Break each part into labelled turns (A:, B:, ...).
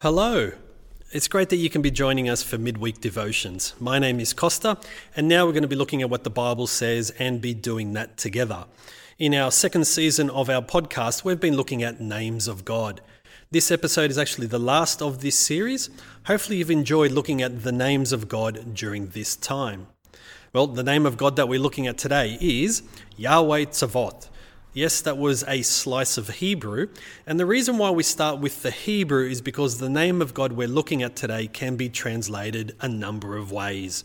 A: Hello. It's great that you can be joining us for midweek devotions. My name is Costa, and now we're going to be looking at what the Bible says and be doing that together. In our second season of our podcast, we've been looking at names of God. This episode is actually the last of this series. Hopefully, you've enjoyed looking at the names of God during this time. Well, the name of God that we're looking at today is Yahweh Tzavot. Yes, that was a slice of Hebrew. And the reason why we start with the Hebrew is because the name of God we're looking at today can be translated a number of ways.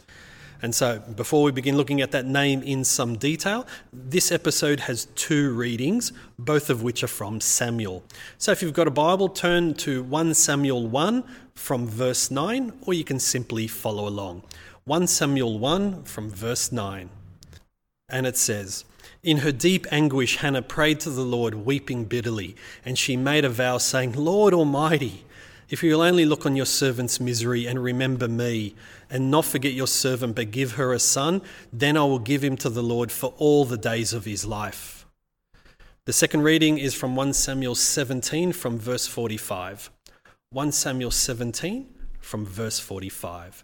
A: And so, before we begin looking at that name in some detail, this episode has two readings, both of which are from Samuel. So, if you've got a Bible, turn to 1 Samuel 1 from verse 9, or you can simply follow along. 1 Samuel 1 from verse 9. And it says, in her deep anguish, Hannah prayed to the Lord, weeping bitterly, and she made a vow, saying, Lord Almighty, if you will only look on your servant's misery and remember me, and not forget your servant, but give her a son, then I will give him to the Lord for all the days of his life. The second reading is from 1 Samuel 17 from verse 45. 1 Samuel 17 from verse 45.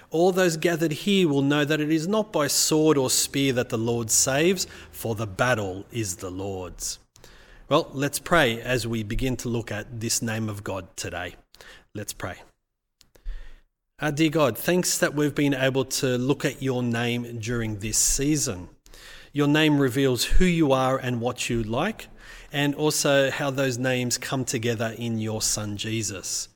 A: All those gathered here will know that it is not by sword or spear that the Lord saves, for the battle is the Lord's. Well, let's pray as we begin to look at this name of God today. Let's pray. Our dear God, thanks that we've been able to look at your name during this season. Your name reveals who you are and what you like, and also how those names come together in your Son Jesus.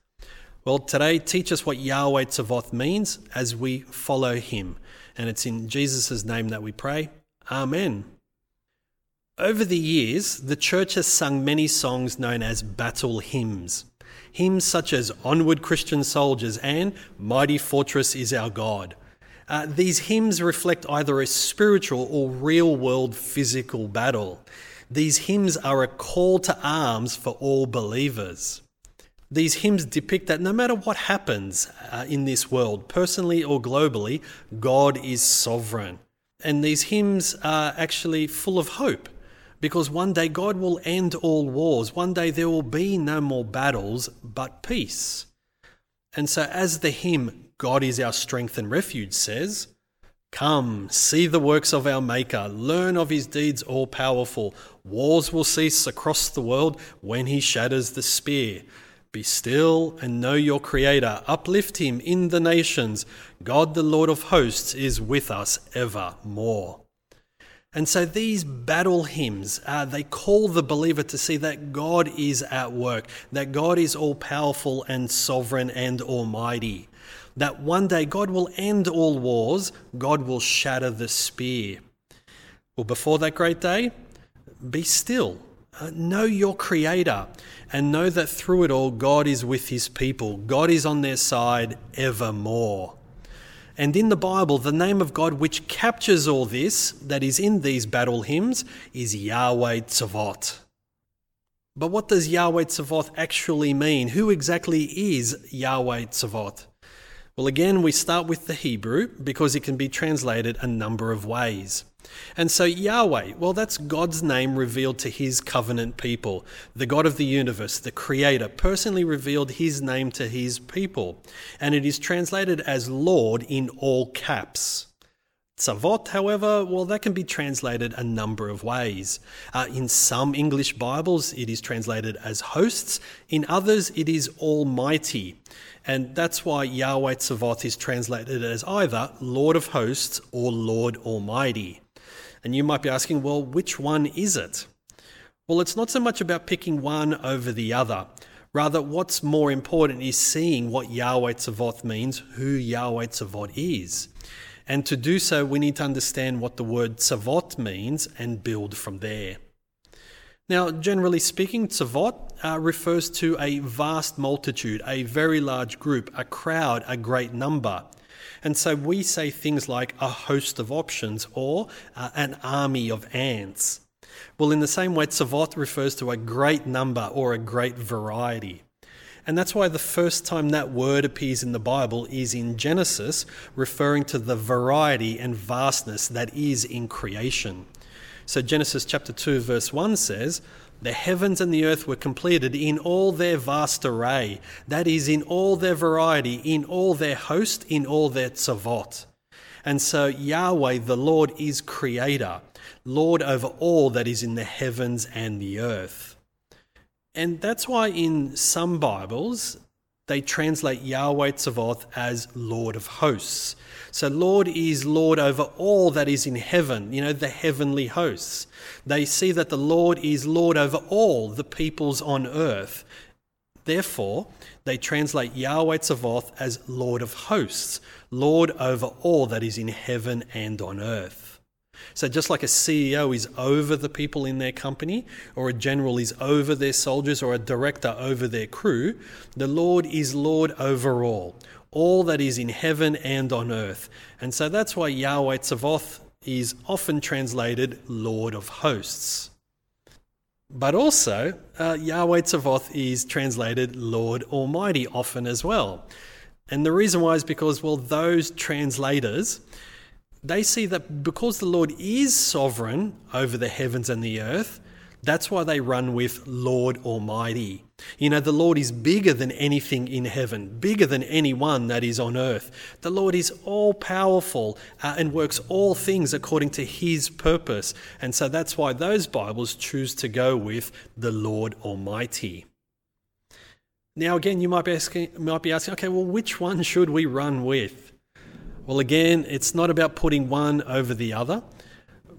A: Well, today, teach us what Yahweh Tzavoth means as we follow him. And it's in Jesus' name that we pray. Amen. Over the years, the church has sung many songs known as battle hymns. Hymns such as Onward Christian Soldiers and Mighty Fortress is Our God. Uh, these hymns reflect either a spiritual or real world physical battle. These hymns are a call to arms for all believers. These hymns depict that no matter what happens uh, in this world, personally or globally, God is sovereign. And these hymns are actually full of hope because one day God will end all wars. One day there will be no more battles but peace. And so, as the hymn, God is our strength and refuge, says, Come, see the works of our Maker, learn of his deeds all powerful. Wars will cease across the world when he shatters the spear. Be still and know your Creator. Uplift him in the nations. God, the Lord of hosts, is with us evermore. And so these battle hymns, uh, they call the believer to see that God is at work, that God is all powerful and sovereign and almighty, that one day God will end all wars, God will shatter the spear. Well, before that great day, be still uh, know your Creator and know that through it all, God is with His people. God is on their side evermore. And in the Bible, the name of God which captures all this, that is in these battle hymns, is Yahweh Tzavot. But what does Yahweh Tzavot actually mean? Who exactly is Yahweh Tzavot? Well, again, we start with the Hebrew because it can be translated a number of ways. And so, Yahweh, well, that's God's name revealed to his covenant people. The God of the universe, the Creator, personally revealed his name to his people. And it is translated as Lord in all caps. Tzavot, however, well, that can be translated a number of ways. Uh, in some English Bibles, it is translated as hosts. In others, it is Almighty. And that's why Yahweh Tzavot is translated as either Lord of Hosts or Lord Almighty. And you might be asking, well, which one is it? Well, it's not so much about picking one over the other. Rather, what's more important is seeing what Yahweh Tzavot means, who Yahweh Tzavot is. And to do so, we need to understand what the word Tzavot means and build from there. Now, generally speaking, Tzavot uh, refers to a vast multitude, a very large group, a crowd, a great number. And so we say things like a host of options or uh, an army of ants. Well, in the same way, Tzavot refers to a great number or a great variety. And that's why the first time that word appears in the Bible is in Genesis, referring to the variety and vastness that is in creation. So, Genesis chapter 2, verse 1 says, The heavens and the earth were completed in all their vast array, that is, in all their variety, in all their host, in all their tzavot. And so, Yahweh, the Lord, is creator, Lord over all that is in the heavens and the earth. And that's why in some Bibles, they translate Yahweh Tzavoth as Lord of hosts. So, Lord is Lord over all that is in heaven, you know, the heavenly hosts. They see that the Lord is Lord over all the peoples on earth. Therefore, they translate Yahweh Tzavoth as Lord of hosts, Lord over all that is in heaven and on earth. So, just like a CEO is over the people in their company, or a general is over their soldiers, or a director over their crew, the Lord is Lord over all, all that is in heaven and on earth. And so that's why Yahweh Tzavoth is often translated Lord of hosts. But also, uh, Yahweh Tzavoth is translated Lord Almighty often as well. And the reason why is because, well, those translators they see that because the Lord is sovereign over the heavens and the earth, that's why they run with Lord Almighty. You know, the Lord is bigger than anything in heaven, bigger than anyone that is on earth. The Lord is all powerful uh, and works all things according to his purpose. And so that's why those Bibles choose to go with the Lord Almighty. Now, again, you might be asking, might be asking okay, well, which one should we run with? Well, again, it's not about putting one over the other.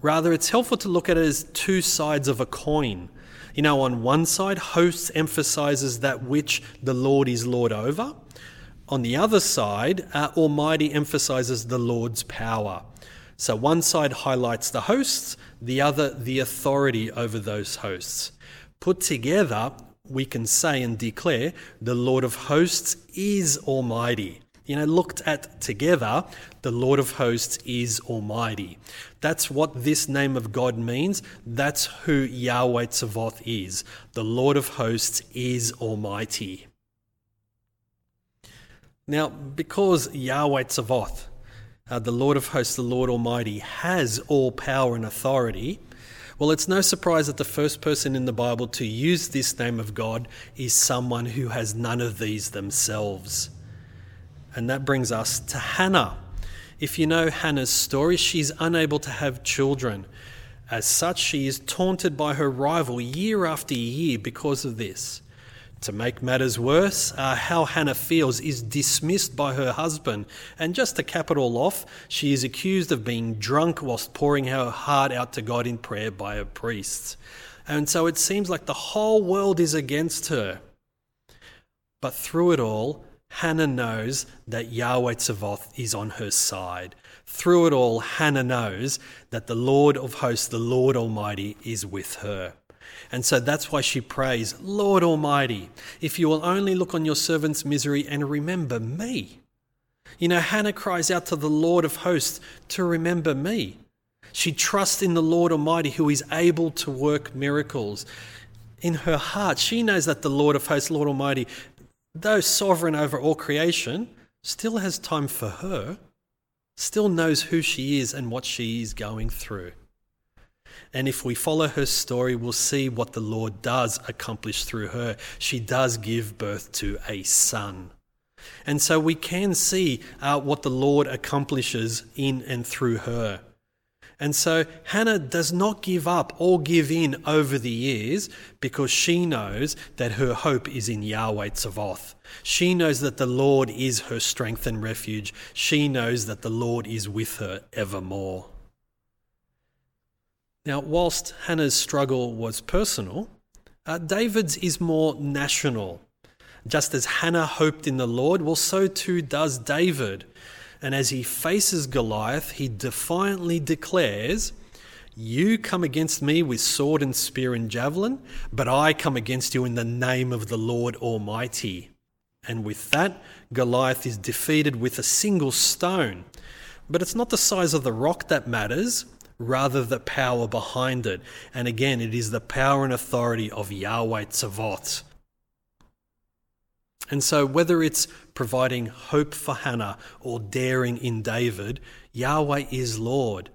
A: Rather, it's helpful to look at it as two sides of a coin. You know, on one side, hosts emphasizes that which the Lord is Lord over. On the other side, uh, Almighty emphasizes the Lord's power. So one side highlights the hosts, the other the authority over those hosts. Put together, we can say and declare the Lord of hosts is Almighty you know, looked at together, the Lord of hosts is Almighty. That's what this name of God means. That's who Yahweh Tzavoth is. The Lord of hosts is Almighty. Now, because Yahweh Tzavoth, uh, the Lord of hosts, the Lord Almighty, has all power and authority, well, it's no surprise that the first person in the Bible to use this name of God is someone who has none of these themselves. And that brings us to Hannah. If you know Hannah's story, she's unable to have children. As such, she is taunted by her rival year after year because of this. To make matters worse, uh, how Hannah feels is dismissed by her husband, and just to cap it all off, she is accused of being drunk whilst pouring her heart out to God in prayer by a priest. And so it seems like the whole world is against her. But through it all, Hannah knows that Yahweh Tzavoth is on her side. Through it all, Hannah knows that the Lord of hosts, the Lord Almighty, is with her. And so that's why she prays, Lord Almighty, if you will only look on your servant's misery and remember me. You know, Hannah cries out to the Lord of hosts to remember me. She trusts in the Lord Almighty who is able to work miracles. In her heart, she knows that the Lord of hosts, Lord Almighty, though sovereign over all creation, still has time for her, still knows who she is and what she is going through. And if we follow her story, we'll see what the Lord does accomplish through her. She does give birth to a son. And so we can see uh, what the Lord accomplishes in and through her. And so Hannah does not give up or give in over the years because she knows that her hope is in Yahweh Tzavoth. She knows that the Lord is her strength and refuge. She knows that the Lord is with her evermore. Now, whilst Hannah's struggle was personal, uh, David's is more national. Just as Hannah hoped in the Lord, well, so too does David. And as he faces Goliath, he defiantly declares, You come against me with sword and spear and javelin, but I come against you in the name of the Lord Almighty. And with that, Goliath is defeated with a single stone. But it's not the size of the rock that matters, rather the power behind it. And again, it is the power and authority of Yahweh Tzavot. And so, whether it's providing hope for Hannah or daring in David, Yahweh is Lord.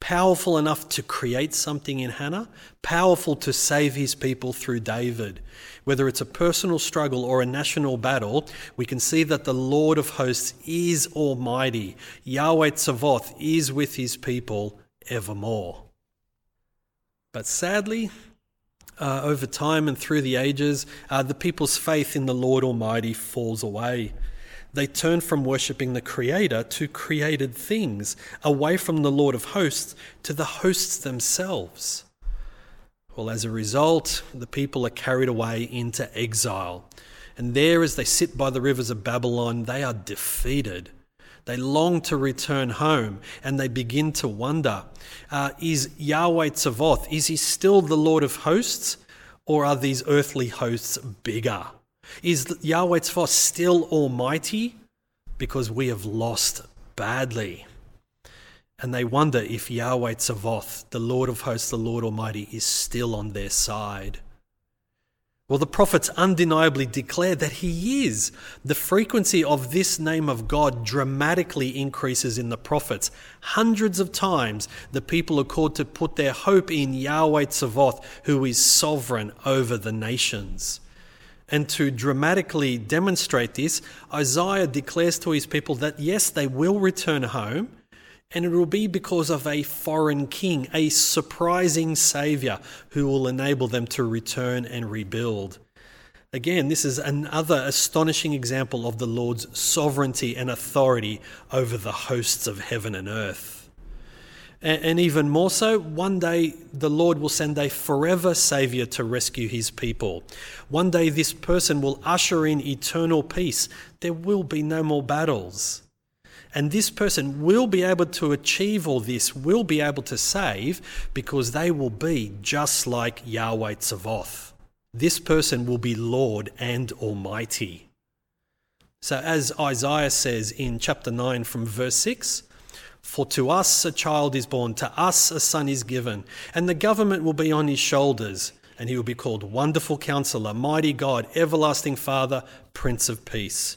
A: Powerful enough to create something in Hannah, powerful to save his people through David. Whether it's a personal struggle or a national battle, we can see that the Lord of hosts is almighty. Yahweh Tzavoth is with his people evermore. But sadly, uh, over time and through the ages, uh, the people's faith in the Lord Almighty falls away. They turn from worshipping the Creator to created things, away from the Lord of hosts to the hosts themselves. Well, as a result, the people are carried away into exile. And there, as they sit by the rivers of Babylon, they are defeated. They long to return home and they begin to wonder uh, is Yahweh Tzavoth, is he still the Lord of hosts or are these earthly hosts bigger? Is Yahweh Tzavoth still almighty? Because we have lost badly. And they wonder if Yahweh Tzavoth, the Lord of hosts, the Lord Almighty, is still on their side. Well, the prophets undeniably declare that he is. The frequency of this name of God dramatically increases in the prophets. Hundreds of times the people are called to put their hope in Yahweh Tzavoth, who is sovereign over the nations. And to dramatically demonstrate this, Isaiah declares to his people that yes, they will return home, and it will be because of a foreign king, a surprising savior who will enable them to return and rebuild. Again, this is another astonishing example of the Lord's sovereignty and authority over the hosts of heaven and earth. And even more so, one day the Lord will send a forever Savior to rescue his people. One day this person will usher in eternal peace. There will be no more battles. And this person will be able to achieve all this, will be able to save, because they will be just like Yahweh Tzavoth. This person will be Lord and Almighty. So, as Isaiah says in chapter 9 from verse 6, for to us a child is born, to us a son is given, and the government will be on his shoulders, and he will be called Wonderful Counselor, Mighty God, Everlasting Father, Prince of Peace.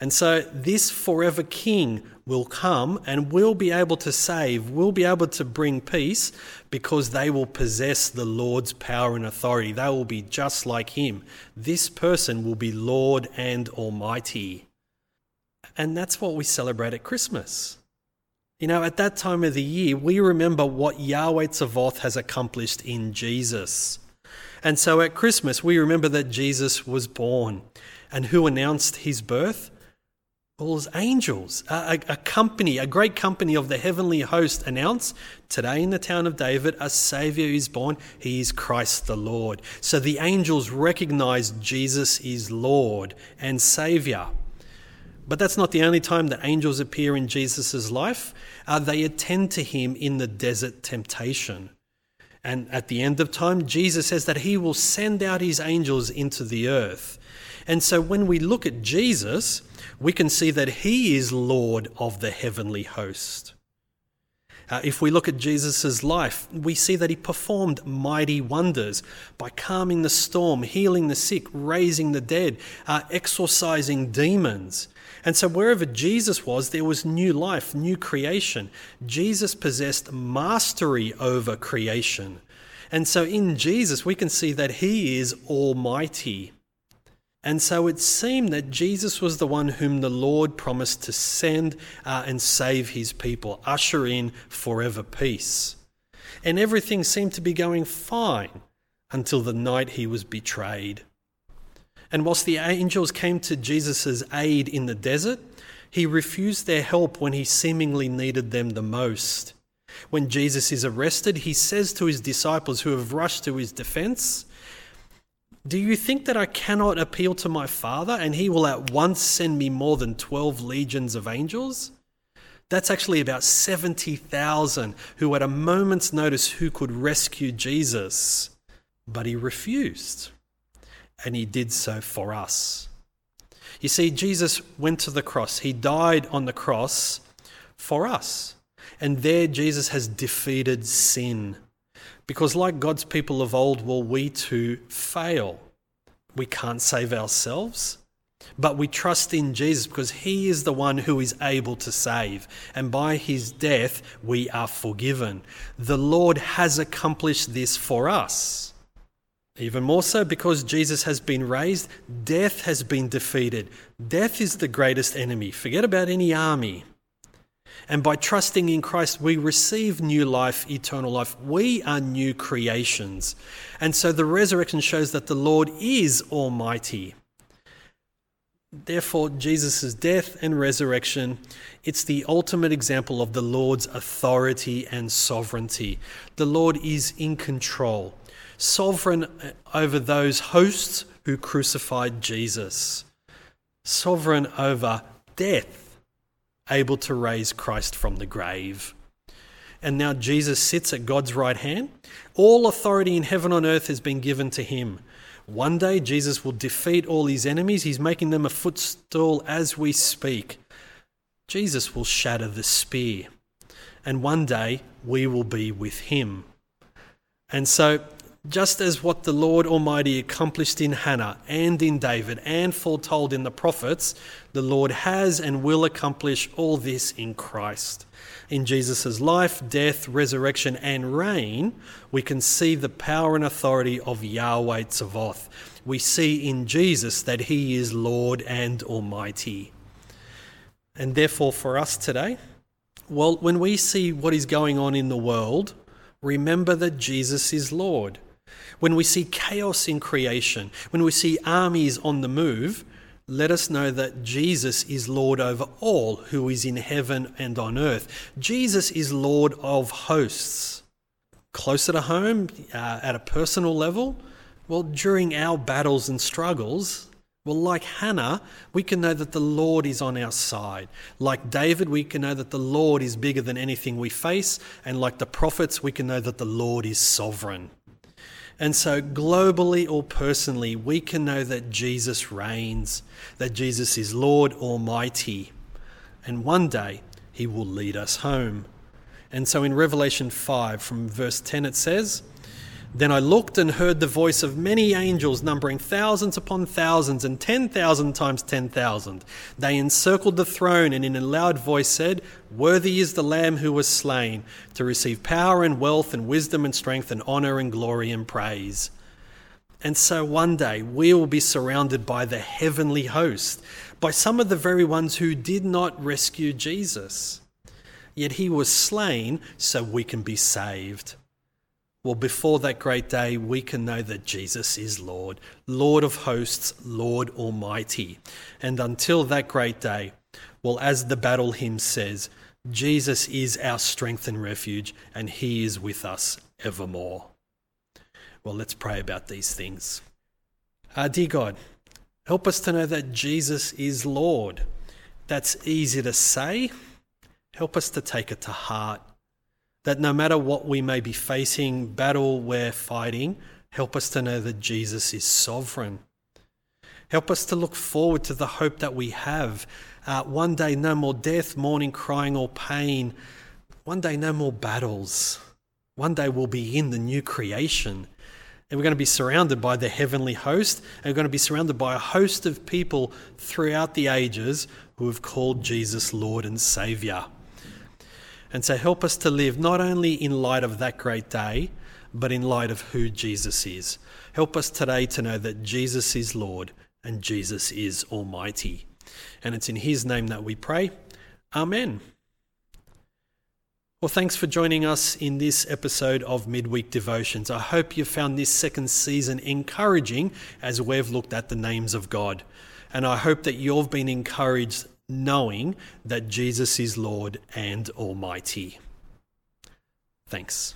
A: And so, this forever king will come and will be able to save, will be able to bring peace because they will possess the Lord's power and authority. They will be just like him. This person will be Lord and Almighty. And that's what we celebrate at Christmas. You know, at that time of the year, we remember what Yahweh Tzavoth has accomplished in Jesus. And so at Christmas, we remember that Jesus was born. And who announced his birth? His angels, a, a, company, a great company of the heavenly host announce today in the town of David, a Savior is born. He is Christ the Lord. So the angels recognize Jesus is Lord and Savior. But that's not the only time that angels appear in Jesus' life. Uh, they attend to him in the desert temptation. And at the end of time, Jesus says that he will send out his angels into the earth. And so when we look at Jesus, we can see that he is Lord of the heavenly host. Uh, if we look at Jesus' life, we see that he performed mighty wonders by calming the storm, healing the sick, raising the dead, uh, exorcising demons. And so, wherever Jesus was, there was new life, new creation. Jesus possessed mastery over creation. And so, in Jesus, we can see that he is almighty. And so it seemed that Jesus was the one whom the Lord promised to send uh, and save his people, usher in forever peace. And everything seemed to be going fine until the night he was betrayed. And whilst the angels came to Jesus' aid in the desert, he refused their help when he seemingly needed them the most. When Jesus is arrested, he says to his disciples who have rushed to his defense, Do you think that I cannot appeal to my Father and he will at once send me more than 12 legions of angels? That's actually about 70,000 who, at a moment's notice, who could rescue Jesus. But he refused, and he did so for us. You see, Jesus went to the cross, he died on the cross for us. And there, Jesus has defeated sin. Because, like God's people of old, will we too fail? We can't save ourselves. But we trust in Jesus because He is the one who is able to save. And by His death, we are forgiven. The Lord has accomplished this for us. Even more so because Jesus has been raised, death has been defeated. Death is the greatest enemy. Forget about any army. And by trusting in Christ, we receive new life, eternal life. We are new creations. And so the resurrection shows that the Lord is almighty. Therefore, Jesus' death and resurrection, it's the ultimate example of the Lord's authority and sovereignty. The Lord is in control, sovereign over those hosts who crucified Jesus, sovereign over death, able to raise Christ from the grave. And now Jesus sits at God's right hand. All authority in heaven and earth has been given to him. One day, Jesus will defeat all his enemies. He's making them a footstool as we speak. Jesus will shatter the spear. And one day, we will be with him. And so, just as what the Lord Almighty accomplished in Hannah and in David and foretold in the prophets, the Lord has and will accomplish all this in Christ in Jesus' life, death, resurrection, and reign, we can see the power and authority of Yahweh Tzavoth. We see in Jesus that he is Lord and Almighty. And therefore, for us today, well, when we see what is going on in the world, remember that Jesus is Lord. When we see chaos in creation, when we see armies on the move, let us know that Jesus is Lord over all who is in heaven and on earth. Jesus is Lord of hosts. Closer to home, uh, at a personal level, well, during our battles and struggles, well, like Hannah, we can know that the Lord is on our side. Like David, we can know that the Lord is bigger than anything we face. And like the prophets, we can know that the Lord is sovereign. And so, globally or personally, we can know that Jesus reigns, that Jesus is Lord Almighty, and one day he will lead us home. And so, in Revelation 5, from verse 10, it says, then I looked and heard the voice of many angels, numbering thousands upon thousands and 10,000 times 10,000. They encircled the throne and in a loud voice said, Worthy is the Lamb who was slain to receive power and wealth and wisdom and strength and honor and glory and praise. And so one day we will be surrounded by the heavenly host, by some of the very ones who did not rescue Jesus. Yet he was slain so we can be saved. Well, before that great day, we can know that Jesus is Lord, Lord of hosts, Lord Almighty. And until that great day, well, as the battle hymn says, Jesus is our strength and refuge, and he is with us evermore. Well, let's pray about these things. Uh, dear God, help us to know that Jesus is Lord. That's easy to say. Help us to take it to heart that no matter what we may be facing, battle we're fighting, help us to know that Jesus is sovereign. Help us to look forward to the hope that we have. Uh, one day, no more death, mourning, crying, or pain. One day, no more battles. One day, we'll be in the new creation. And we're going to be surrounded by the heavenly host. And we're going to be surrounded by a host of people throughout the ages who have called Jesus Lord and Saviour. And so help us to live not only in light of that great day, but in light of who Jesus is. Help us today to know that Jesus is Lord and Jesus is Almighty. And it's in His name that we pray. Amen. Well, thanks for joining us in this episode of Midweek Devotions. I hope you found this second season encouraging as we've looked at the names of God. And I hope that you've been encouraged knowing that Jesus is Lord and Almighty. Thanks.